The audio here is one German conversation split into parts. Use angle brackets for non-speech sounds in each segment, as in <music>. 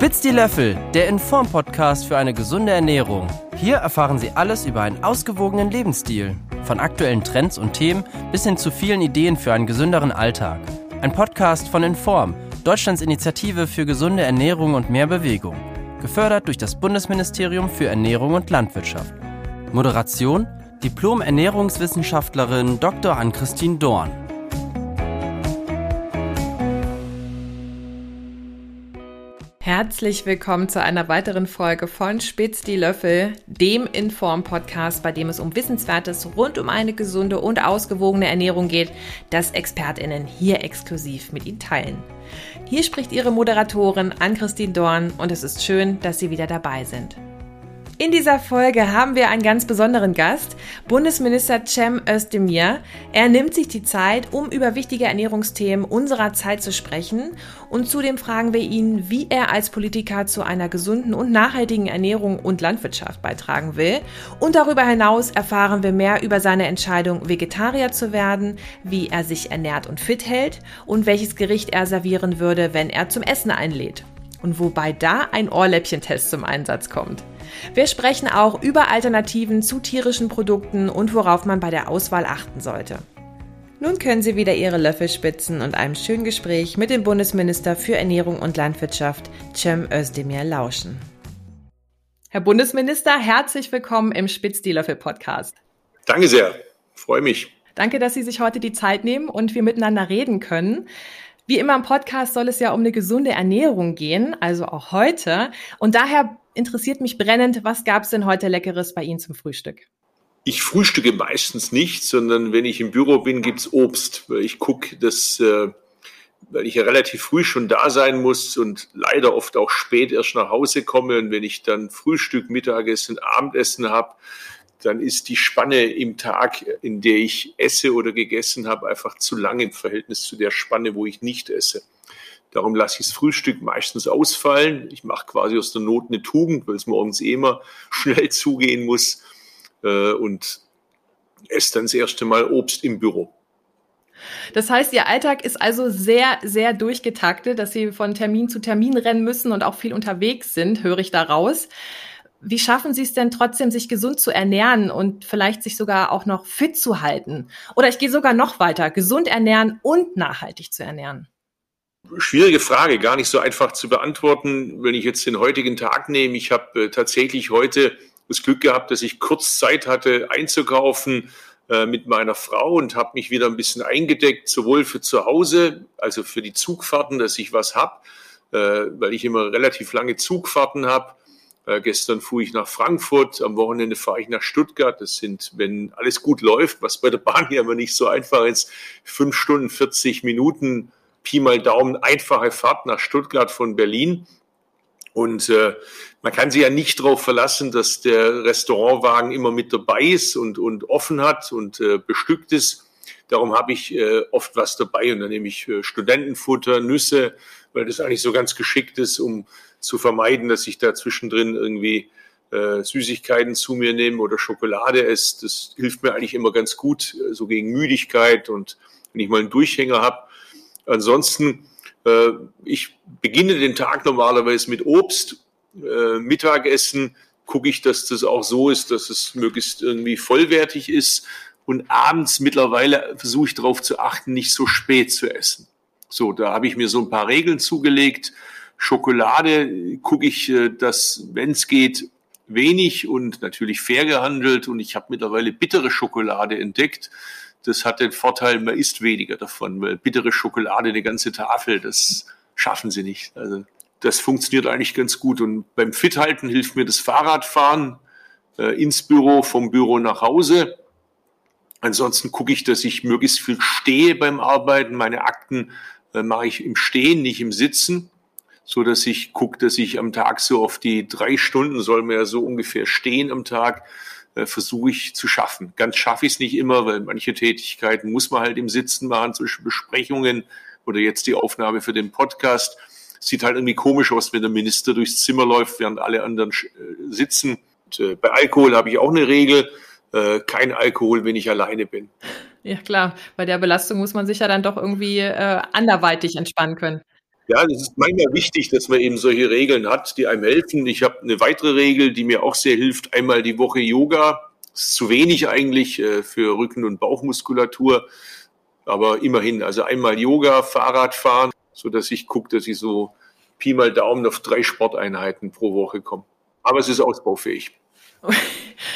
Spitz die Löffel, der Inform-Podcast für eine gesunde Ernährung. Hier erfahren Sie alles über einen ausgewogenen Lebensstil. Von aktuellen Trends und Themen bis hin zu vielen Ideen für einen gesünderen Alltag. Ein Podcast von Inform, Deutschlands Initiative für gesunde Ernährung und mehr Bewegung. Gefördert durch das Bundesministerium für Ernährung und Landwirtschaft. Moderation Diplom-Ernährungswissenschaftlerin Dr. Ann-Christine Dorn. Herzlich willkommen zu einer weiteren Folge von Spitz die Löffel, dem Inform-Podcast, bei dem es um Wissenswertes rund um eine gesunde und ausgewogene Ernährung geht, das ExpertInnen hier exklusiv mit Ihnen teilen. Hier spricht Ihre Moderatorin Ann-Christine Dorn und es ist schön, dass Sie wieder dabei sind. In dieser Folge haben wir einen ganz besonderen Gast, Bundesminister Cem Özdemir. Er nimmt sich die Zeit, um über wichtige Ernährungsthemen unserer Zeit zu sprechen. Und zudem fragen wir ihn, wie er als Politiker zu einer gesunden und nachhaltigen Ernährung und Landwirtschaft beitragen will. Und darüber hinaus erfahren wir mehr über seine Entscheidung, Vegetarier zu werden, wie er sich ernährt und fit hält und welches Gericht er servieren würde, wenn er zum Essen einlädt. Und wobei da ein Ohrläppchentest zum Einsatz kommt. Wir sprechen auch über Alternativen zu tierischen Produkten und worauf man bei der Auswahl achten sollte. Nun können Sie wieder Ihre Löffel spitzen und einem schönen Gespräch mit dem Bundesminister für Ernährung und Landwirtschaft, Cem Özdemir, lauschen. Herr Bundesminister, herzlich willkommen im Spitz die Löffel Podcast. Danke sehr, freue mich. Danke, dass Sie sich heute die Zeit nehmen und wir miteinander reden können. Wie immer im Podcast soll es ja um eine gesunde Ernährung gehen, also auch heute. Und daher interessiert mich brennend, was gab es denn heute Leckeres bei Ihnen zum Frühstück? Ich frühstücke meistens nicht, sondern wenn ich im Büro bin, gibt es Obst. Ich gucke, dass, äh, weil ich ja relativ früh schon da sein muss und leider oft auch spät erst nach Hause komme. Und wenn ich dann Frühstück, Mittagessen, Abendessen habe, dann ist die Spanne im Tag, in der ich esse oder gegessen habe, einfach zu lang im Verhältnis zu der Spanne, wo ich nicht esse. Darum lasse ich das Frühstück meistens ausfallen. Ich mache quasi aus der Not eine Tugend, weil es morgens eh immer <laughs> schnell zugehen muss äh, und esse dann das erste Mal Obst im Büro. Das heißt, Ihr Alltag ist also sehr, sehr durchgetaktet, dass Sie von Termin zu Termin rennen müssen und auch viel unterwegs sind, höre ich daraus. Wie schaffen Sie es denn trotzdem, sich gesund zu ernähren und vielleicht sich sogar auch noch fit zu halten? Oder ich gehe sogar noch weiter, gesund ernähren und nachhaltig zu ernähren. Schwierige Frage, gar nicht so einfach zu beantworten. Wenn ich jetzt den heutigen Tag nehme, ich habe äh, tatsächlich heute das Glück gehabt, dass ich kurz Zeit hatte einzukaufen äh, mit meiner Frau und habe mich wieder ein bisschen eingedeckt, sowohl für zu Hause, also für die Zugfahrten, dass ich was habe, äh, weil ich immer relativ lange Zugfahrten habe. Äh, gestern fuhr ich nach Frankfurt, am Wochenende fahre ich nach Stuttgart. Das sind, wenn alles gut läuft, was bei der Bahn hier immer nicht so einfach ist, fünf Stunden, 40 Minuten Pi mal Daumen einfache Fahrt nach Stuttgart von Berlin. Und äh, man kann sich ja nicht darauf verlassen, dass der Restaurantwagen immer mit dabei ist und, und offen hat und äh, bestückt ist. Darum habe ich äh, oft was dabei und dann nehme ich äh, Studentenfutter, Nüsse, weil das eigentlich so ganz geschickt ist, um zu vermeiden, dass ich da zwischendrin irgendwie äh, Süßigkeiten zu mir nehme oder Schokolade esse. Das hilft mir eigentlich immer ganz gut, äh, so gegen Müdigkeit und wenn ich mal einen Durchhänger habe. Ansonsten, äh, ich beginne den Tag normalerweise mit Obst. Äh, Mittagessen gucke ich, dass das auch so ist, dass es möglichst irgendwie vollwertig ist. Und abends mittlerweile versuche ich darauf zu achten, nicht so spät zu essen. So, da habe ich mir so ein paar Regeln zugelegt. Schokolade gucke ich, äh, dass, wenn es geht, wenig und natürlich fair gehandelt. Und ich habe mittlerweile bittere Schokolade entdeckt das hat den Vorteil, man isst weniger davon, weil bittere Schokolade, eine ganze Tafel, das schaffen sie nicht. Also das funktioniert eigentlich ganz gut. Und beim Fithalten hilft mir das Fahrradfahren äh, ins Büro, vom Büro nach Hause. Ansonsten gucke ich, dass ich möglichst viel stehe beim Arbeiten. Meine Akten äh, mache ich im Stehen, nicht im Sitzen, so dass ich gucke, dass ich am Tag so auf die drei Stunden soll man ja so ungefähr stehen am Tag, äh, versuche ich zu schaffen. Ganz schaffe ich es nicht immer, weil manche Tätigkeiten muss man halt im Sitzen machen, zwischen Besprechungen oder jetzt die Aufnahme für den Podcast. Sieht halt irgendwie komisch aus, wenn der Minister durchs Zimmer läuft, während alle anderen äh, sitzen. Und, äh, bei Alkohol habe ich auch eine Regel, äh, kein Alkohol, wenn ich alleine bin. Ja klar, bei der Belastung muss man sich ja dann doch irgendwie äh, anderweitig entspannen können. Ja, es ist manchmal wichtig, dass man eben solche Regeln hat, die einem helfen. Ich habe eine weitere Regel, die mir auch sehr hilft. Einmal die Woche Yoga. Das ist zu wenig eigentlich äh, für Rücken- und Bauchmuskulatur. Aber immerhin, also einmal Yoga, Fahrradfahren, so dass ich gucke, dass ich so Pi mal Daumen auf drei Sporteinheiten pro Woche komme. Aber es ist ausbaufähig. <laughs>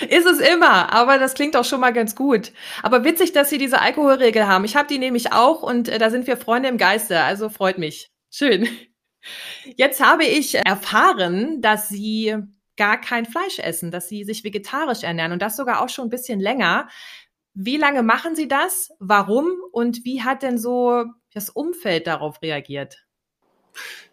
Ist es immer, aber das klingt auch schon mal ganz gut. Aber witzig, dass Sie diese Alkoholregel haben. Ich habe die nämlich auch und äh, da sind wir Freunde im Geiste, also freut mich. Schön. Jetzt habe ich erfahren, dass Sie gar kein Fleisch essen, dass Sie sich vegetarisch ernähren und das sogar auch schon ein bisschen länger. Wie lange machen Sie das? Warum? Und wie hat denn so das Umfeld darauf reagiert?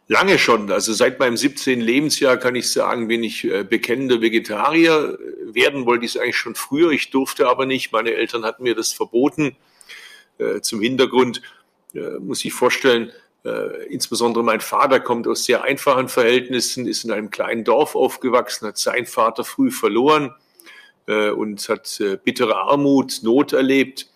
Lange schon. Also seit meinem 17. Lebensjahr kann ich sagen, bin ich äh, bekennender Vegetarier. Werden wollte ich es eigentlich schon früher. Ich durfte aber nicht. Meine Eltern hatten mir das verboten. Äh, zum Hintergrund äh, muss ich vorstellen, insbesondere mein Vater kommt aus sehr einfachen Verhältnissen, ist in einem kleinen Dorf aufgewachsen, hat seinen Vater früh verloren und hat bittere Armut, Not erlebt.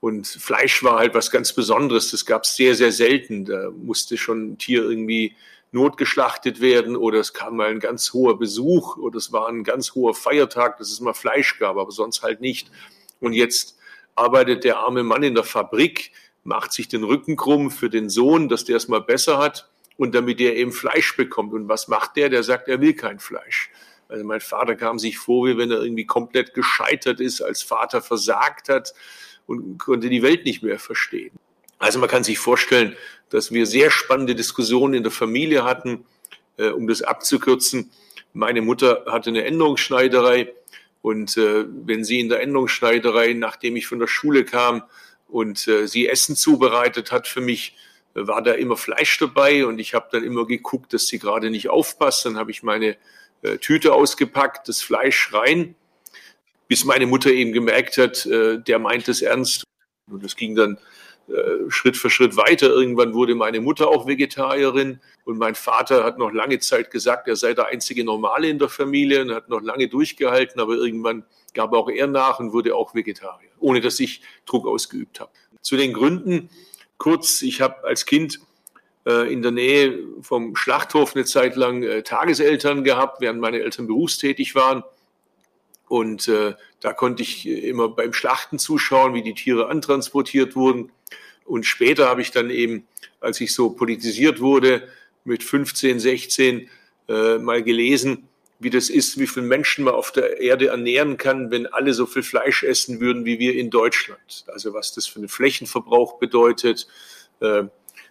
Und Fleisch war halt was ganz Besonderes. Das gab es sehr, sehr selten. Da musste schon ein Tier irgendwie notgeschlachtet werden oder es kam mal ein ganz hoher Besuch oder es war ein ganz hoher Feiertag, dass es mal Fleisch gab, aber sonst halt nicht. Und jetzt arbeitet der arme Mann in der Fabrik, macht sich den Rücken krumm für den Sohn, dass der es mal besser hat und damit er eben Fleisch bekommt. Und was macht der? Der sagt, er will kein Fleisch. Also mein Vater kam sich vor, wie wenn er irgendwie komplett gescheitert ist, als Vater versagt hat und konnte die Welt nicht mehr verstehen. Also man kann sich vorstellen, dass wir sehr spannende Diskussionen in der Familie hatten, äh, um das abzukürzen. Meine Mutter hatte eine Änderungsschneiderei und äh, wenn sie in der Änderungsschneiderei, nachdem ich von der Schule kam und äh, sie Essen zubereitet hat für mich, äh, war da immer Fleisch dabei und ich habe dann immer geguckt, dass sie gerade nicht aufpasst. Dann habe ich meine äh, Tüte ausgepackt, das Fleisch rein bis meine Mutter eben gemerkt hat, äh, der meint es ernst. Und es ging dann äh, Schritt für Schritt weiter. Irgendwann wurde meine Mutter auch Vegetarierin und mein Vater hat noch lange Zeit gesagt, er sei der einzige Normale in der Familie und hat noch lange durchgehalten, aber irgendwann gab auch er nach und wurde auch Vegetarier, ohne dass ich Druck ausgeübt habe. Zu den Gründen kurz, ich habe als Kind äh, in der Nähe vom Schlachthof eine Zeit lang äh, Tageseltern gehabt, während meine Eltern berufstätig waren. Und äh, da konnte ich immer beim Schlachten zuschauen, wie die Tiere antransportiert wurden. Und später habe ich dann eben, als ich so politisiert wurde, mit 15, 16 äh, mal gelesen, wie das ist, wie viele Menschen man auf der Erde ernähren kann, wenn alle so viel Fleisch essen würden wie wir in Deutschland. Also was das für einen Flächenverbrauch bedeutet, äh,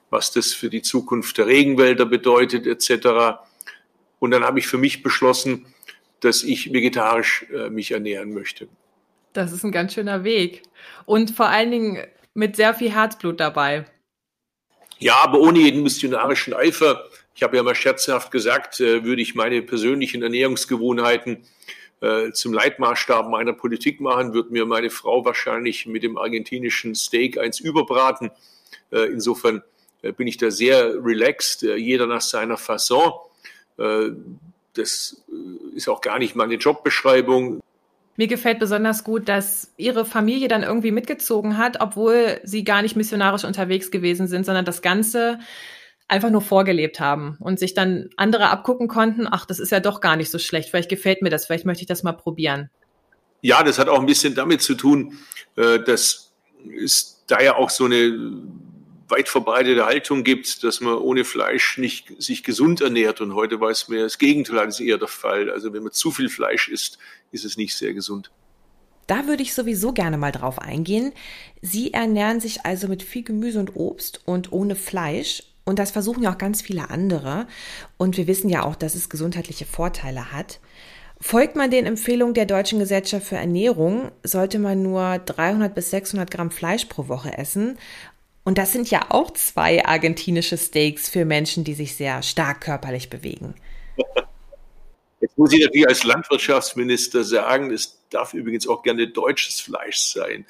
was das für die Zukunft der Regenwälder bedeutet, etc. Und dann habe ich für mich beschlossen, dass ich vegetarisch äh, mich ernähren möchte. Das ist ein ganz schöner Weg. Und vor allen Dingen mit sehr viel Herzblut dabei. Ja, aber ohne jeden missionarischen Eifer. Ich habe ja mal scherzhaft gesagt, äh, würde ich meine persönlichen Ernährungsgewohnheiten äh, zum Leitmaßstab meiner Politik machen, wird mir meine Frau wahrscheinlich mit dem argentinischen Steak eins überbraten. Äh, insofern bin ich da sehr relaxed, jeder nach seiner Fasson. Das ist auch gar nicht meine Jobbeschreibung. Mir gefällt besonders gut, dass Ihre Familie dann irgendwie mitgezogen hat, obwohl Sie gar nicht missionarisch unterwegs gewesen sind, sondern das Ganze einfach nur vorgelebt haben und sich dann andere abgucken konnten, ach, das ist ja doch gar nicht so schlecht, vielleicht gefällt mir das, vielleicht möchte ich das mal probieren. Ja, das hat auch ein bisschen damit zu tun, äh, dass es da ja auch so eine weit verbreitete Haltung gibt, dass man ohne Fleisch nicht sich gesund ernährt. Und heute weiß man, das Gegenteil ist eher der Fall. Also wenn man zu viel Fleisch isst, ist es nicht sehr gesund. Da würde ich sowieso gerne mal drauf eingehen. Sie ernähren sich also mit viel Gemüse und Obst und ohne Fleisch. Und das versuchen ja auch ganz viele andere. Und wir wissen ja auch, dass es gesundheitliche Vorteile hat. Folgt man den Empfehlungen der Deutschen Gesellschaft für Ernährung, sollte man nur 300 bis 600 Gramm Fleisch pro Woche essen und das sind ja auch zwei argentinische Steaks für Menschen, die sich sehr stark körperlich bewegen. Jetzt muss ich natürlich als Landwirtschaftsminister sagen, es darf übrigens auch gerne deutsches Fleisch sein.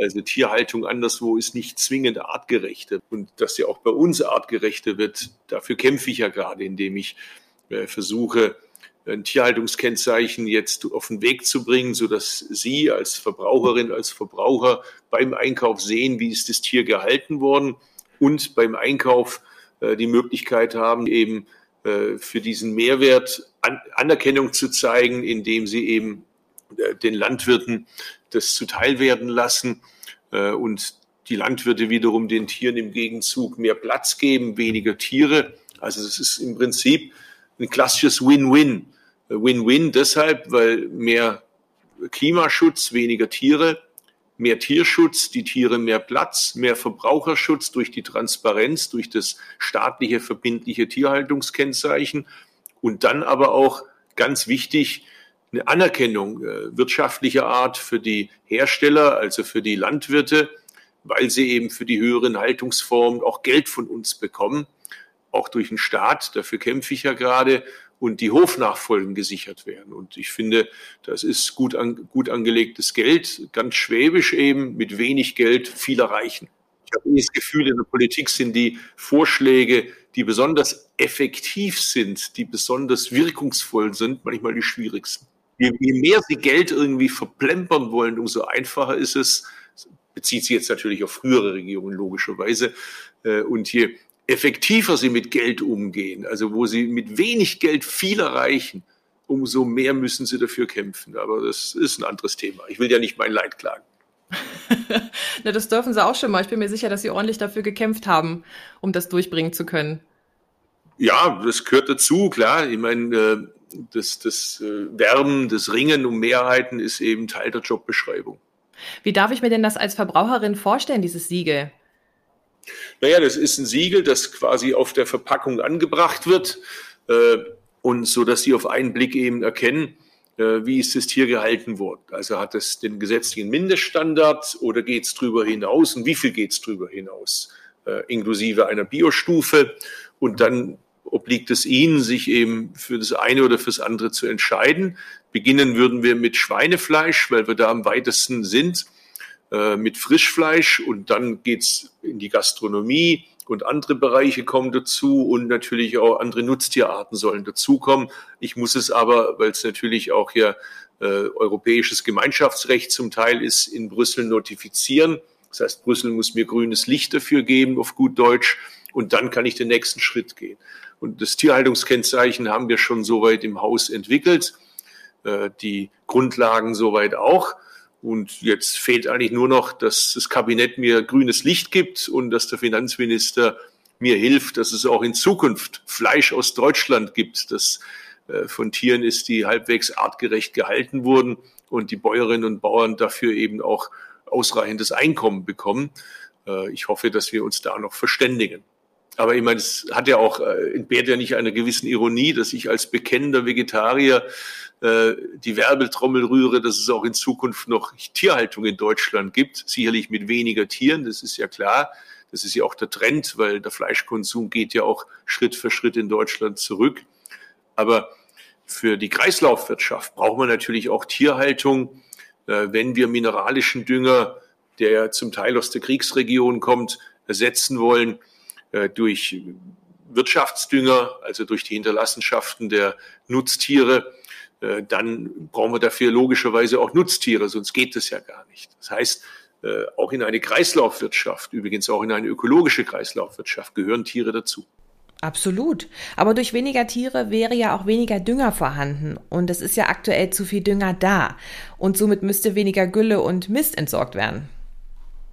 Also Tierhaltung anderswo ist nicht zwingend artgerechter. Und dass sie auch bei uns artgerechter wird, dafür kämpfe ich ja gerade, indem ich äh, versuche, ein Tierhaltungskennzeichen jetzt auf den Weg zu bringen, so dass Sie als Verbraucherin, als Verbraucher beim Einkauf sehen, wie ist das Tier gehalten worden und beim Einkauf äh, die Möglichkeit haben, eben äh, für diesen Mehrwert An Anerkennung zu zeigen, indem sie eben den Landwirten das zuteil werden lassen äh, und die Landwirte wiederum den Tieren im Gegenzug mehr Platz geben, weniger Tiere. Also es ist im Prinzip ein klassisches Win-Win. Win-Win deshalb, weil mehr Klimaschutz, weniger Tiere, mehr Tierschutz, die Tiere mehr Platz, mehr Verbraucherschutz durch die Transparenz, durch das staatliche verbindliche Tierhaltungskennzeichen und dann aber auch ganz wichtig eine Anerkennung äh, wirtschaftlicher Art für die Hersteller, also für die Landwirte, weil sie eben für die höheren Haltungsformen auch Geld von uns bekommen, auch durch den Staat. Dafür kämpfe ich ja gerade und die Hofnachfolgen gesichert werden. Und ich finde, das ist gut, an, gut angelegtes Geld, ganz schwäbisch eben, mit wenig Geld viel erreichen. Ich habe das Gefühl, in der Politik sind die Vorschläge, die besonders effektiv sind, die besonders wirkungsvoll sind, manchmal die schwierigsten. Je, je mehr sie Geld irgendwie verplempern wollen, umso einfacher ist es, bezieht sich jetzt natürlich auf frühere Regierungen logischerweise, äh, und je effektiver sie mit Geld umgehen, also wo sie mit wenig Geld viel erreichen, umso mehr müssen sie dafür kämpfen. Aber das ist ein anderes Thema. Ich will ja nicht mein Leid klagen. <laughs> Na, das dürfen sie auch schon mal. Ich bin mir sicher, dass sie ordentlich dafür gekämpft haben, um das durchbringen zu können. Ja, das gehört dazu, klar. Ich meine, äh, das, das äh, Werben, das Ringen um Mehrheiten ist eben Teil der Jobbeschreibung. Wie darf ich mir denn das als Verbraucherin vorstellen, dieses Siegel? Naja, das ist ein Siegel, das quasi auf der Verpackung angebracht wird äh, und so, dass Sie auf einen Blick eben erkennen, äh, wie ist das Tier gehalten worden. Also hat es den gesetzlichen Mindeststandard oder geht es drüber hinaus und wie viel geht es drüber hinaus, äh, inklusive einer Biostufe. Und dann obliegt es Ihnen, sich eben für das eine oder fürs andere zu entscheiden. Beginnen würden wir mit Schweinefleisch, weil wir da am weitesten sind. Äh, mit Frischfleisch und dann geht's in die Gastronomie und andere Bereiche kommen dazu und natürlich auch andere Nutztierarten sollen dazukommen. Ich muss es aber, weil es natürlich auch hier äh, europäisches Gemeinschaftsrecht zum Teil ist, in Brüssel notifizieren. Das heißt, Brüssel muss mir grünes Licht dafür geben, auf gut Deutsch, und dann kann ich den nächsten Schritt gehen. Und das Tierhaltungskennzeichen haben wir schon soweit im Haus entwickelt, äh, die Grundlagen soweit auch. Und jetzt fehlt eigentlich nur noch, dass das Kabinett mir grünes Licht gibt und dass der Finanzminister mir hilft, dass es auch in Zukunft Fleisch aus Deutschland gibt, das äh, von Tieren ist, die halbwegs artgerecht gehalten wurden und die Bäuerinnen und Bauern dafür eben auch ausreichendes Einkommen bekommen. Äh, ich hoffe, dass wir uns da noch verständigen. Aber ich meine, es hat ja auch, äh, entbehrt ja nicht einer gewissen Ironie, dass ich als bekennender Vegetarier äh, die Werbetrommel rühre, dass es auch in Zukunft noch Tierhaltung in Deutschland gibt. Sicherlich mit weniger Tieren, das ist ja klar. Das ist ja auch der Trend, weil der Fleischkonsum geht ja auch Schritt für Schritt in Deutschland zurück. Aber für die Kreislaufwirtschaft braucht man natürlich auch Tierhaltung. Äh, wenn wir mineralischen Dünger, der ja zum Teil aus der Kriegsregion kommt, ersetzen wollen durch Wirtschaftsdünger, also durch die Hinterlassenschaften der Nutztiere, äh, dann brauchen wir dafür logischerweise auch Nutztiere, sonst geht das ja gar nicht. Das heißt, äh, auch in eine Kreislaufwirtschaft, übrigens auch in eine ökologische Kreislaufwirtschaft gehören Tiere dazu. Absolut. Aber durch weniger Tiere wäre ja auch weniger Dünger vorhanden. Und es ist ja aktuell zu viel Dünger da. Und somit müsste weniger Gülle und Mist entsorgt werden.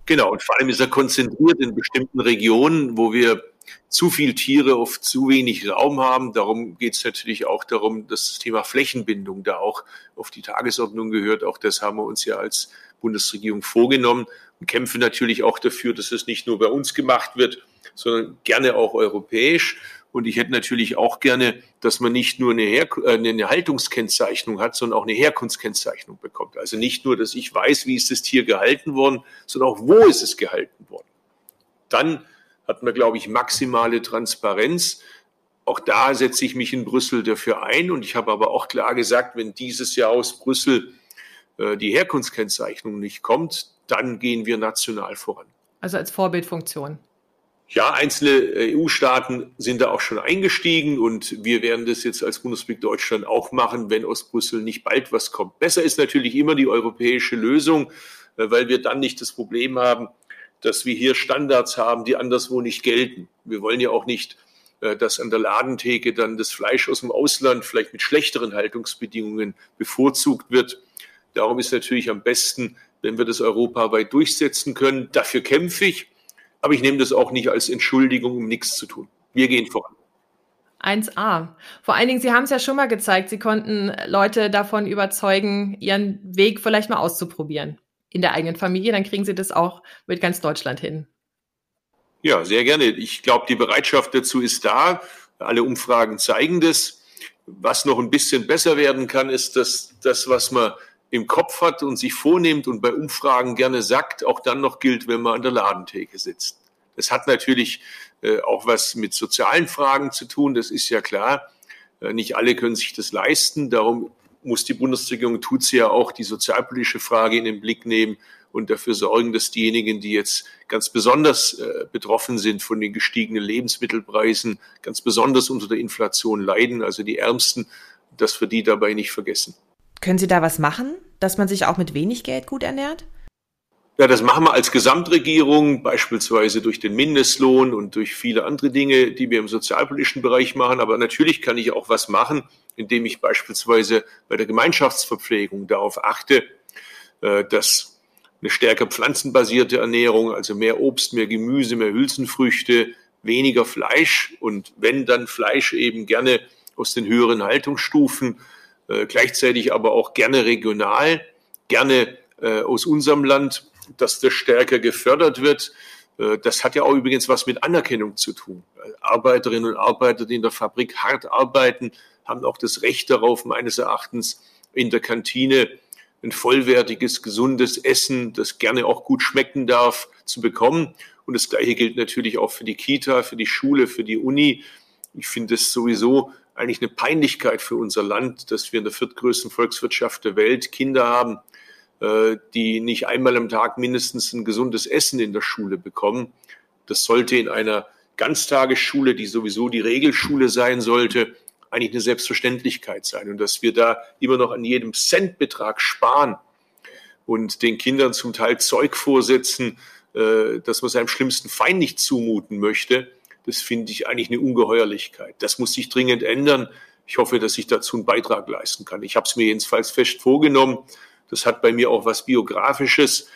Genau. Und vor allem ist er konzentriert in bestimmten Regionen, wo wir zu viel Tiere auf zu wenig Raum haben. Darum geht es natürlich auch darum, dass das Thema Flächenbindung da auch auf die Tagesordnung gehört. Auch das haben wir uns ja als Bundesregierung vorgenommen und kämpfen natürlich auch dafür, dass es nicht nur bei uns gemacht wird, sondern gerne auch europäisch. Und ich hätte natürlich auch gerne, dass man nicht nur eine, Her äh, eine Haltungskennzeichnung hat, sondern auch eine Herkunftskennzeichnung bekommt. Also nicht nur, dass ich weiß, wie ist das Tier gehalten worden, sondern auch, wo ist es gehalten worden. Dann hat man, glaube ich, maximale Transparenz. Auch da setze ich mich in Brüssel dafür ein. Und ich habe aber auch klar gesagt, wenn dieses Jahr aus Brüssel äh, die Herkunftskennzeichnung nicht kommt, dann gehen wir national voran. Also als Vorbildfunktion. Ja, einzelne äh, EU-Staaten sind da auch schon eingestiegen und wir werden das jetzt als Bundesrepublik Deutschland auch machen, wenn aus Brüssel nicht bald was kommt. Besser ist natürlich immer die europäische Lösung, äh, weil wir dann nicht das Problem haben, dass wir hier Standards haben, die anderswo nicht gelten. Wir wollen ja auch nicht, äh, dass an der Ladentheke dann das Fleisch aus dem Ausland vielleicht mit schlechteren Haltungsbedingungen bevorzugt wird. Darum ist natürlich am besten, wenn wir das europaweit durchsetzen können. Dafür kämpfe ich, aber ich nehme das auch nicht als Entschuldigung, um nichts zu tun. Wir gehen voran. 1a. Vor allen Dingen, Sie haben es ja schon mal gezeigt, Sie konnten Leute davon überzeugen, ihren Weg vielleicht mal auszuprobieren in der eigenen Familie. Dann kriegen Sie das auch mit ganz Deutschland hin. Ja, sehr gerne. Ich glaube, die Bereitschaft dazu ist da. Alle Umfragen zeigen das. Was noch ein bisschen besser werden kann, ist, dass das, was man im Kopf hat und sich vornimmt und bei Umfragen gerne sagt, auch dann noch gilt, wenn man an der Ladentheke sitzt. Das hat natürlich äh, auch was mit sozialen Fragen zu tun, das ist ja klar. Äh, nicht alle können sich das leisten. Darum muss die Bundesregierung, tut sie ja auch, die sozialpolitische Frage in den Blick nehmen und dafür sorgen, dass diejenigen, die jetzt ganz besonders äh, betroffen sind von den gestiegenen Lebensmittelpreisen, ganz besonders unter der Inflation leiden, also die Ärmsten, dass wir die dabei nicht vergessen. Können Sie da was machen, dass man sich auch mit wenig Geld gut ernährt? Ja, das machen wir als Gesamtregierung, beispielsweise durch den Mindestlohn und durch viele andere Dinge, die wir im sozialpolitischen Bereich machen. Aber natürlich kann ich auch was machen, indem ich beispielsweise bei der Gemeinschaftsverpflegung darauf achte, äh, dass eine stärker pflanzenbasierte Ernährung, also mehr Obst, mehr Gemüse, mehr Hülsenfrüchte, weniger Fleisch und wenn dann Fleisch eben gerne aus den höheren Haltungsstufen, äh, gleichzeitig aber auch gerne regional, gerne äh, aus unserem Land dass das stärker gefördert wird. Äh, das hat ja auch übrigens was mit Anerkennung zu tun. Arbeiterinnen und Arbeiter, die in der Fabrik hart arbeiten, haben auch das Recht darauf, meines Erachtens in der Kantine ein vollwertiges, gesundes Essen, das gerne auch gut schmecken darf, zu bekommen. Und das Gleiche gilt natürlich auch für die Kita, für die Schule, für die Uni. Ich finde es sowieso eigentlich eine Peinlichkeit für unser Land, dass wir in der viertgrößten Volkswirtschaft der Welt Kinder haben, äh, die nicht einmal am Tag mindestens ein gesundes Essen in der Schule bekommen. Das sollte in einer Ganztagesschule, die sowieso die Regelschule sein sollte, eigentlich eine Selbstverständlichkeit sein. Und dass wir da immer noch an jedem Centbetrag sparen und den Kindern zum Teil Zeug vorsetzen, äh, dass man seinem schlimmsten Feind nicht zumuten möchte, das finde ich eigentlich eine Ungeheuerlichkeit. Das muss sich dringend ändern. Ich hoffe, dass ich dazu einen Beitrag leisten kann. Ich habe es mir jedenfalls fest vorgenommen das hat bei mir auch was Biografisches.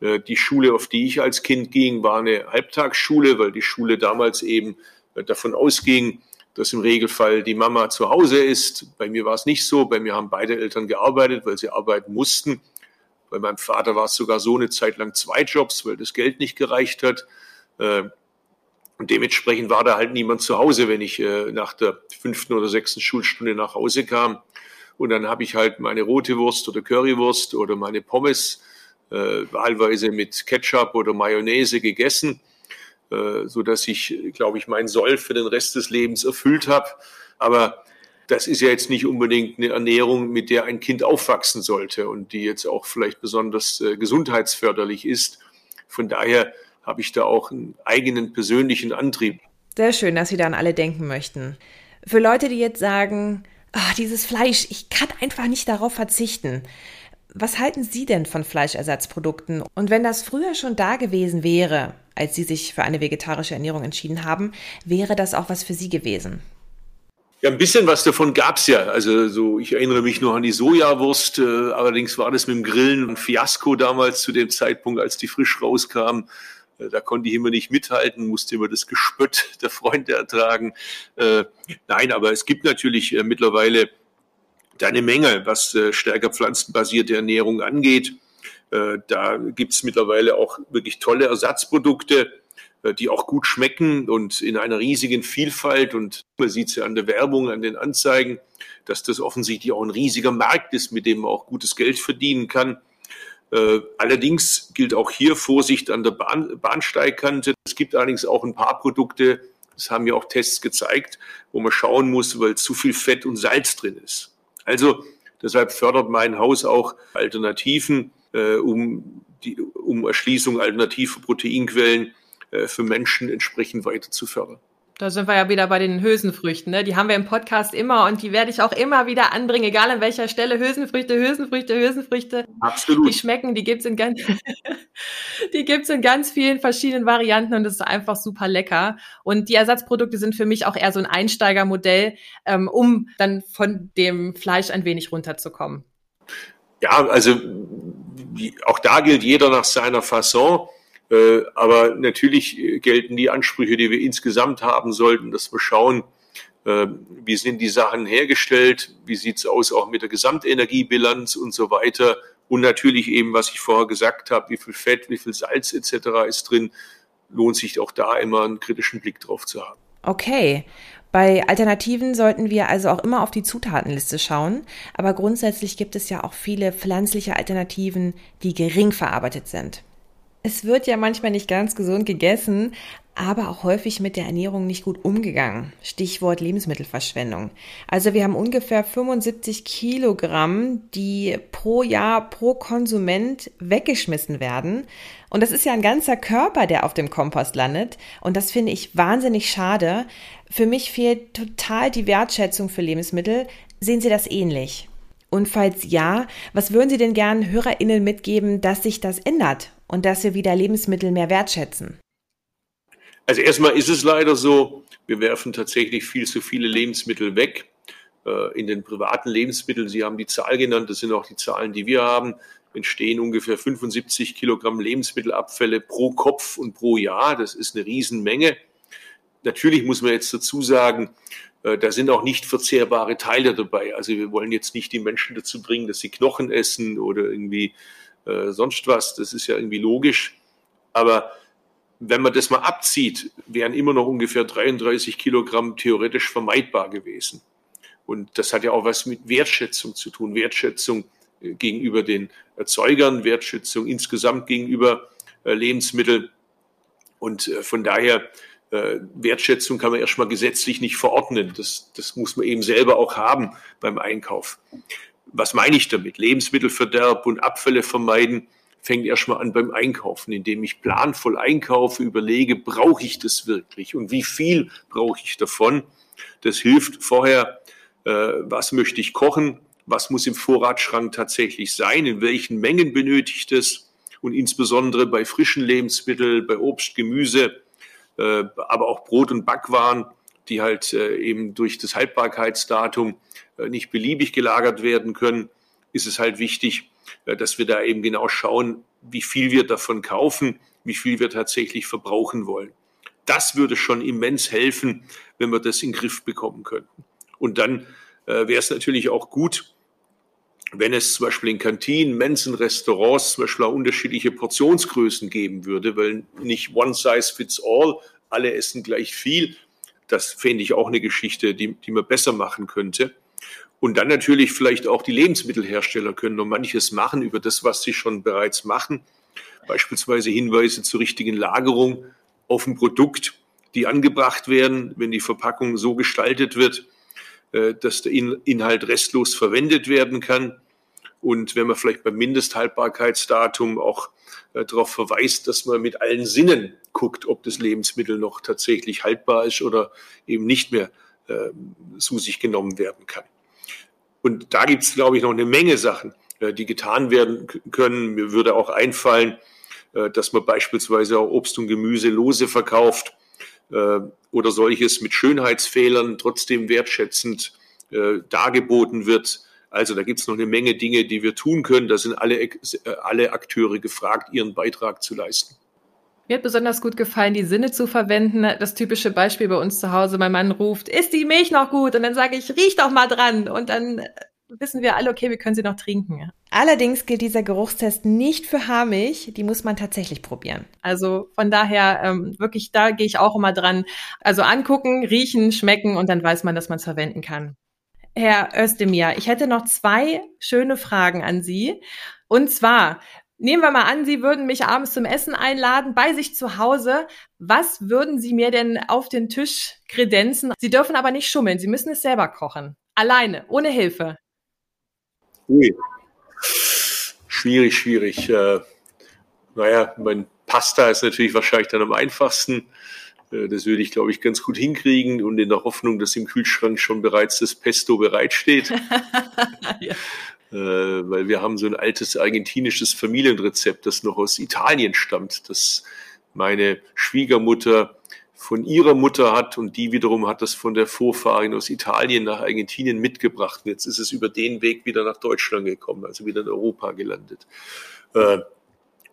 Äh, die Schule, auf die ich als Kind ging, war eine Halbtagsschule, weil die Schule damals eben äh, davon ausging, dass im Regelfall die Mama zu Hause ist. Bei mir war es nicht so. Bei mir haben beide Eltern gearbeitet, weil sie arbeiten mussten. Bei meinem Vater war es sogar so eine Zeit lang zwei Jobs, weil das Geld nicht gereicht hat. Äh, und dementsprechend war da halt niemand zu Hause, wenn ich nach der fünften oder sechsten Schulstunde nach Hause kam. Und dann habe ich halt meine rote Wurst oder Currywurst oder meine Pommes äh, wahlweise mit Ketchup oder Mayonnaise gegessen, äh, so dass ich, glaube ich, mein Soll für den Rest des Lebens erfüllt habe. Aber das ist ja jetzt nicht unbedingt eine Ernährung, mit der ein Kind aufwachsen sollte und die jetzt auch vielleicht besonders äh, gesundheitsförderlich ist. Von daher habe ich da auch einen eigenen persönlichen Antrieb. Sehr schön, dass Sie da an alle denken möchten. Für Leute, die jetzt sagen, oh, dieses Fleisch, ich kann einfach nicht darauf verzichten. Was halten Sie denn von Fleischersatzprodukten? Und wenn das früher schon da gewesen wäre, als Sie sich für eine vegetarische Ernährung entschieden haben, wäre das auch was für Sie gewesen? Ja, ein bisschen was davon gab's ja. Also so, ich erinnere mich noch an die Sojawurst. Äh, allerdings war das mit dem Grillen ein Fiasko damals zu dem Zeitpunkt, als die frisch rauskamen. Äh, da konnte ich immer nicht mithalten, musste immer das Gespött <laughs> der Freunde ertragen. Äh, nein, aber es gibt natürlich äh, mittlerweile eine Menge, was stärker pflanzenbasierte Ernährung angeht. Da gibt es mittlerweile auch wirklich tolle Ersatzprodukte, die auch gut schmecken und in einer riesigen Vielfalt. Und man sieht es ja an der Werbung, an den Anzeigen, dass das offensichtlich auch ein riesiger Markt ist, mit dem man auch gutes Geld verdienen kann. Äh, allerdings gilt auch hier Vorsicht an der Bahn, Bahnsteigkante. Es gibt allerdings auch ein paar Produkte, das haben ja auch Tests gezeigt, wo man schauen muss, weil zu viel Fett und Salz drin ist. Also deshalb fördert mein Haus auch Alternativen, äh, um die um Erschließung alternativer Proteinquellen äh, für Menschen entsprechend weiter zu fördern. Da sind wir ja wieder bei den Hülsenfrüchten. Ne? Die haben wir im Podcast immer und die werde ich auch immer wieder anbringen, egal an welcher Stelle. Hülsenfrüchte, Hülsenfrüchte, Hülsenfrüchte. Absolut. Die schmecken, die gibt's in ganz, <laughs> die gibt's in ganz vielen verschiedenen Varianten und das ist einfach super lecker. Und die Ersatzprodukte sind für mich auch eher so ein Einsteigermodell, ähm, um dann von dem Fleisch ein wenig runterzukommen. Ja, also auch da gilt jeder nach seiner Fasson. Äh, aber natürlich äh, gelten die Ansprüche, die wir insgesamt haben sollten, dass wir schauen, äh, wie sind die Sachen hergestellt, wie sieht's aus auch mit der Gesamtenergiebilanz und so weiter. Und natürlich eben, was ich vorher gesagt habe, wie viel Fett, wie viel Salz etc. ist drin, lohnt sich auch da immer einen kritischen Blick drauf zu haben. Okay. Bei Alternativen sollten wir also auch immer auf die Zutatenliste schauen, aber grundsätzlich gibt es ja auch viele pflanzliche Alternativen, die gering verarbeitet sind. Es wird ja manchmal nicht ganz gesund gegessen, aber auch häufig mit der Ernährung nicht gut umgegangen. Stichwort Lebensmittelverschwendung. Also wir haben ungefähr 75 Kilogramm, die pro Jahr pro Konsument weggeschmissen werden. Und das ist ja ein ganzer Körper, der auf dem Kompost landet. Und das finde ich wahnsinnig schade. Für mich fehlt total die Wertschätzung für Lebensmittel. Sehen Sie das ähnlich? Und falls ja, was würden Sie denn gern HörerInnen mitgeben, dass sich das ändert und dass wir wieder Lebensmittel mehr wertschätzen? Also erstmal ist es leider so, wir werfen tatsächlich viel zu viele Lebensmittel weg. Äh, in den privaten Lebensmitteln, Sie haben die Zahl genannt, das sind auch die Zahlen, die wir haben, entstehen ungefähr 75 Kilogramm Lebensmittelabfälle pro Kopf und pro Jahr. Das ist eine Riesenmenge. Natürlich muss man jetzt dazu sagen, äh, da sind auch nicht verzehrbare Teile dabei. Also wir wollen jetzt nicht die Menschen dazu bringen, dass sie Knochen essen oder irgendwie äh, sonst was. Das ist ja irgendwie logisch. Aber wenn man das mal abzieht, wären immer noch ungefähr 33 Kilogramm theoretisch vermeidbar gewesen. Und das hat ja auch was mit Wertschätzung zu tun. Wertschätzung äh, gegenüber den Erzeugern, Wertschätzung insgesamt gegenüber äh, Lebensmitteln. Und äh, von daher Wertschätzung kann man erstmal gesetzlich nicht verordnen. Das, das muss man eben selber auch haben beim Einkauf. Was meine ich damit? Lebensmittelverderb und Abfälle vermeiden fängt erstmal an beim Einkaufen, indem ich planvoll einkaufe, überlege, brauche ich das wirklich? Und wie viel brauche ich davon? Das hilft vorher, äh, was möchte ich kochen, was muss im Vorratsschrank tatsächlich sein, in welchen Mengen benötigt es und insbesondere bei frischen Lebensmitteln, bei Obst, Gemüse, äh, aber auch Brot- und Backwaren, die halt äh, eben durch das Haltbarkeitsdatum äh, nicht beliebig gelagert werden können, ist es halt wichtig, dass wir da eben genau schauen, wie viel wir davon kaufen, wie viel wir tatsächlich verbrauchen wollen. Das würde schon immens helfen, wenn wir das in den Griff bekommen könnten. Und dann wäre es natürlich auch gut, wenn es zum Beispiel in Kantinen, Mensen, Restaurants zum Beispiel auch unterschiedliche Portionsgrößen geben würde, weil nicht one size fits all, alle essen gleich viel. Das fände ich auch eine Geschichte, die, die man besser machen könnte. Und dann natürlich vielleicht auch die Lebensmittelhersteller können noch manches machen über das, was sie schon bereits machen. Beispielsweise Hinweise zur richtigen Lagerung auf ein Produkt, die angebracht werden, wenn die Verpackung so gestaltet wird, äh, dass der Inhalt restlos verwendet werden kann. Und wenn man vielleicht beim Mindesthaltbarkeitsdatum auch äh, darauf verweist, dass man mit allen Sinnen guckt, ob das Lebensmittel noch tatsächlich haltbar ist oder eben nicht mehr äh, zu sich genommen werden kann. Und da gibt es, glaube ich, noch eine Menge Sachen, äh, die getan werden können. Mir würde auch einfallen, äh, dass man beispielsweise auch Obst und Gemüse lose verkauft äh, oder solches mit Schönheitsfehlern trotzdem wertschätzend äh, dargeboten wird. Also da gibt es noch eine Menge Dinge, die wir tun können. Da sind alle, äh, alle Akteure gefragt, ihren Beitrag zu leisten. Mir hat besonders gut gefallen, die Sinne zu verwenden. Das typische Beispiel bei uns zu Hause, mein Mann ruft, ist die Milch noch gut? Und dann sage ich, riech doch mal dran. Und dann wissen wir alle, okay, wir können sie noch trinken. Allerdings gilt dieser Geruchstest nicht für Haarmilch, die muss man tatsächlich probieren. Also von daher ähm, wirklich, da gehe ich auch immer dran. Also angucken, riechen, schmecken und dann weiß man, dass man es verwenden kann. Herr Özdemir, ich hätte noch zwei schöne Fragen an Sie. Und zwar, nehmen wir mal an, Sie würden mich abends zum Essen einladen, bei sich zu Hause. Was würden Sie mir denn auf den Tisch kredenzen? Sie dürfen aber nicht schummeln, Sie müssen es selber kochen. Alleine, ohne Hilfe. Ui. Schwierig, schwierig. Äh, naja, mein Pasta ist natürlich wahrscheinlich dann am einfachsten. Äh, das würde ich, glaube ich, ganz gut hinkriegen und in der Hoffnung, dass im Kühlschrank schon bereits das Pesto bereitsteht. <laughs> <laughs> ja. Äh, weil wir haben so ein altes argentinisches Familienrezept, das noch aus Italien stammt, das meine Schwiegermutter von ihrer Mutter hat und die wiederum hat das von der Vorfahrin aus Italien nach Argentinien mitgebracht. Und jetzt ist es über den Weg wieder nach Deutschland gekommen, also wieder in Europa gelandet. Äh,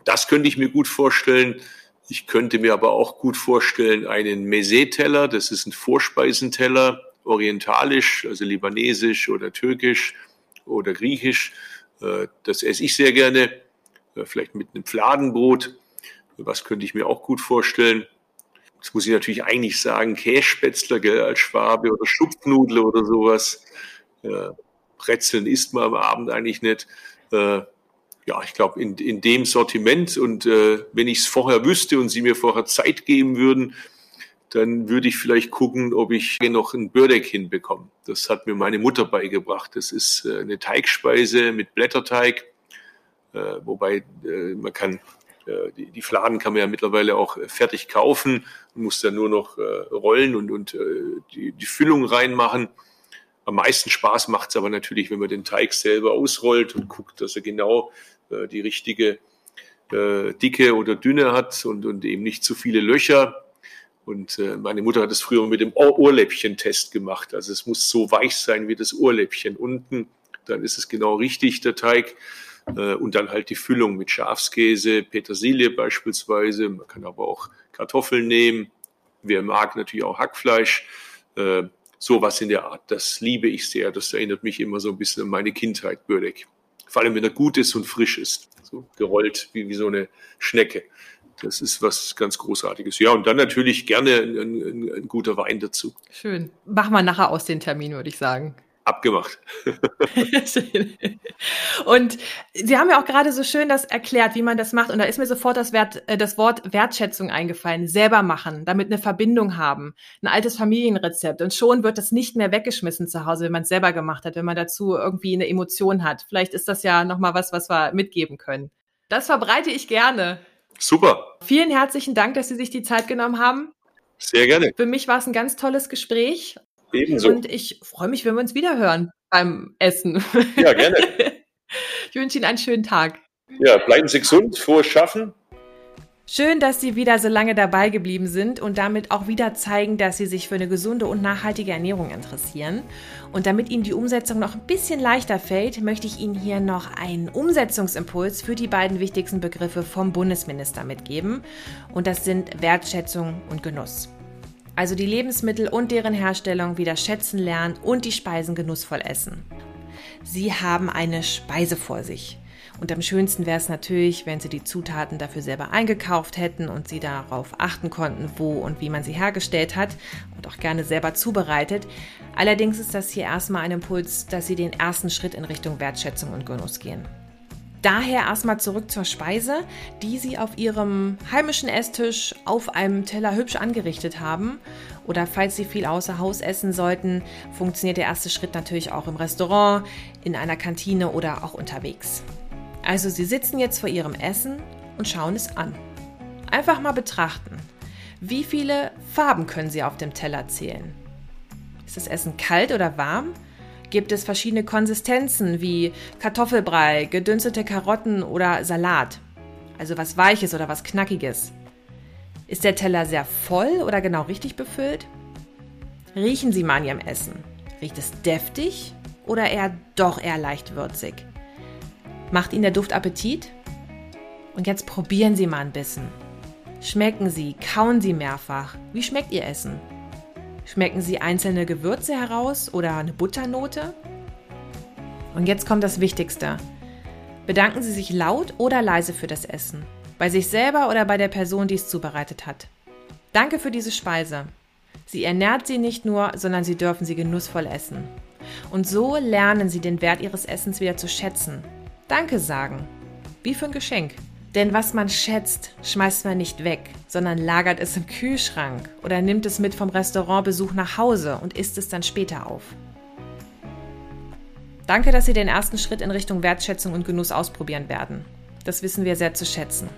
das könnte ich mir gut vorstellen. Ich könnte mir aber auch gut vorstellen einen Mezé-Teller, das ist ein Vorspeisenteller, orientalisch, also libanesisch oder türkisch oder griechisch. Äh, das esse ich sehr gerne, äh, vielleicht mit einem Fladenbrot. Was könnte ich mir auch gut vorstellen? Jetzt muss ich natürlich eigentlich sagen, Kässpätzler gell, als Schwabe oder Schupfnudel oder sowas. Äh, Brezeln isst man am Abend eigentlich nicht. Ja, ich glaube, in, in dem Sortiment und wenn ich es vorher wüsste und Sie mir vorher Zeit geben würden, dann würde ich vielleicht gucken, ob ich noch ein Bördeck hinbekomme. Das hat mir meine Mutter beigebracht. Das ist äh, eine Teigspeise mit Blätterteig, äh, wobei äh, man kann die, die Fladen kann man ja mittlerweile auch fertig kaufen, man muss dann nur noch rollen und, und die, die Füllung reinmachen. Am meisten Spaß macht es aber natürlich, wenn man den Teig selber ausrollt und guckt, dass er genau die richtige Dicke oder Dünne hat und, und eben nicht zu viele Löcher. Und äh, meine Mutter hat es früher mit dem Ohrläppchen-Test gemacht. Also es muss so weich sein wie das Ohrläppchen unten. Dann ist es genau richtig, der Teig. Äh, und dann halt die Füllung mit Schafskäse, Petersilie beispielsweise. Man kann aber auch Kartoffeln nehmen. Wer mag, natürlich auch Hackfleisch. Äh, sowas in der Art. Das liebe ich sehr. Das erinnert mich immer so ein bisschen an meine Kindheit, Bördeck. Vor allem, wenn er gut ist und frisch ist. So gerollt wie, wie so eine Schnecke. Das ist was ganz Großartiges. Ja, und dann natürlich gerne ein, ein, ein guter Wein dazu. Schön. Machen wir nachher aus den Termin, würde ich sagen abgemacht. <laughs> und Sie haben ja auch gerade so schön das erklärt, wie man das macht. Und da ist mir sofort das, Wert, äh, das Wort Wertschätzung eingefallen. Selber machen, damit eine Verbindung haben. Ein altes Familienrezept. Und schon wird das nicht mehr weggeschmissen zu Hause, wenn man es selber gemacht hat, wenn man dazu irgendwie eine Emotion hat. Vielleicht ist das ja nochmal was, was wir mitgeben können. Das verbreite ich gerne. Super. Vielen herzlichen Dank, dass Sie sich die Zeit genommen haben. Sehr gerne. Für mich war es ein ganz tolles Gespräch Ebenso. Und ich freue mich, wenn wir uns wieder hören beim Essen. Ja, gerne. <laughs> Ich wünsche Ihnen einen schönen Tag. Ja, bleiben Sie gesund, frohes Schaffen. Schön, dass Sie wieder so lange dabei geblieben sind und damit auch wieder zeigen, dass Sie sich für eine gesunde und nachhaltige Ernährung interessieren. Und damit Ihnen die Umsetzung noch ein bisschen leichter fällt, möchte ich Ihnen hier noch einen Umsetzungsimpuls für die beiden wichtigsten Begriffe vom Bundesminister mitgeben. Und das sind Wertschätzung und Genuss also die Lebensmittel und deren Herstellung wieder schätzen lernen und die Speisen genussvoll essen. Sie haben eine Speise vor sich. Und am schönsten wäre es natürlich, wenn Sie die Zutaten dafür selber eingekauft hätten und Sie darauf achten konnten, wo und wie man sie hergestellt hat und auch gerne selber zubereitet. Allerdings ist das hier erstmal ein Impuls, dass Sie den ersten Schritt in Richtung Wertschätzung und Genuss gehen. Daher erstmal zurück zur Speise, die Sie auf Ihrem heimischen Esstisch auf einem Teller hübsch angerichtet haben. Oder falls Sie viel außer Haus essen sollten, funktioniert der erste Schritt natürlich auch im Restaurant, in einer Kantine oder auch unterwegs. Also Sie sitzen jetzt vor Ihrem Essen und schauen es an. Einfach mal betrachten. Wie viele Farben können Sie auf dem Teller zählen? Ist das Essen kalt oder warm? gibt es verschiedene Konsistenzen wie Kartoffelbrei, gedünstete Karotten oder Salat. Also was Weiches oder was Knackiges. Ist der Teller sehr voll oder genau richtig befüllt? Riechen Sie mal an Ihrem Essen. Riecht es deftig oder eher doch eher leicht würzig? Macht Ihnen der Duft Appetit? Und jetzt probieren Sie mal ein bisschen. Schmecken Sie, kauen Sie mehrfach. Wie schmeckt Ihr Essen? Schmecken Sie einzelne Gewürze heraus oder eine Butternote? Und jetzt kommt das Wichtigste. Bedanken Sie sich laut oder leise für das Essen. Bei sich selber oder bei der Person, die es zubereitet hat. Danke für diese Speise. Sie ernährt Sie nicht nur, sondern Sie dürfen sie genussvoll essen. Und so lernen Sie den Wert Ihres Essens wieder zu schätzen. Danke sagen. Wie für ein Geschenk. Denn was man schätzt, schmeißt man nicht weg, sondern lagert es im Kühlschrank oder nimmt es mit vom Restaurantbesuch nach Hause und isst es dann später auf. Danke, dass Sie den ersten Schritt in Richtung Wertschätzung und Genuss ausprobieren werden. Das wissen wir sehr zu schätzen.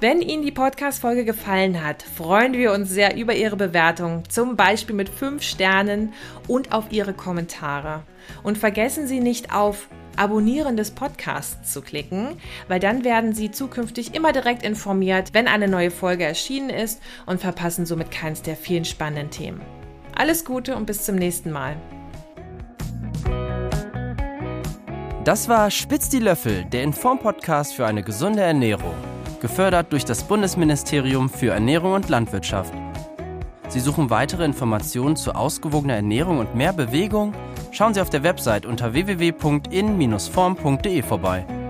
Wenn Ihnen die Podcast-Folge gefallen hat, freuen wir uns sehr über Ihre Bewertung, zum Beispiel mit 5 Sternen und auf Ihre Kommentare. Und vergessen Sie nicht auf Abonnieren des Podcasts zu klicken, weil dann werden Sie zukünftig immer direkt informiert, wenn eine neue Folge erschienen ist und verpassen somit keins der vielen spannenden Themen. Alles Gute und bis zum nächsten Mal. Das war Spitz die Löffel, der Inform-Podcast für eine gesunde Ernährung gefördert durch das Bundesministerium für Ernährung und Landwirtschaft. Sie suchen weitere Informationen zu ausgewogener Ernährung und mehr Bewegung? Schauen Sie auf der Website unter www.in-form.de vorbei.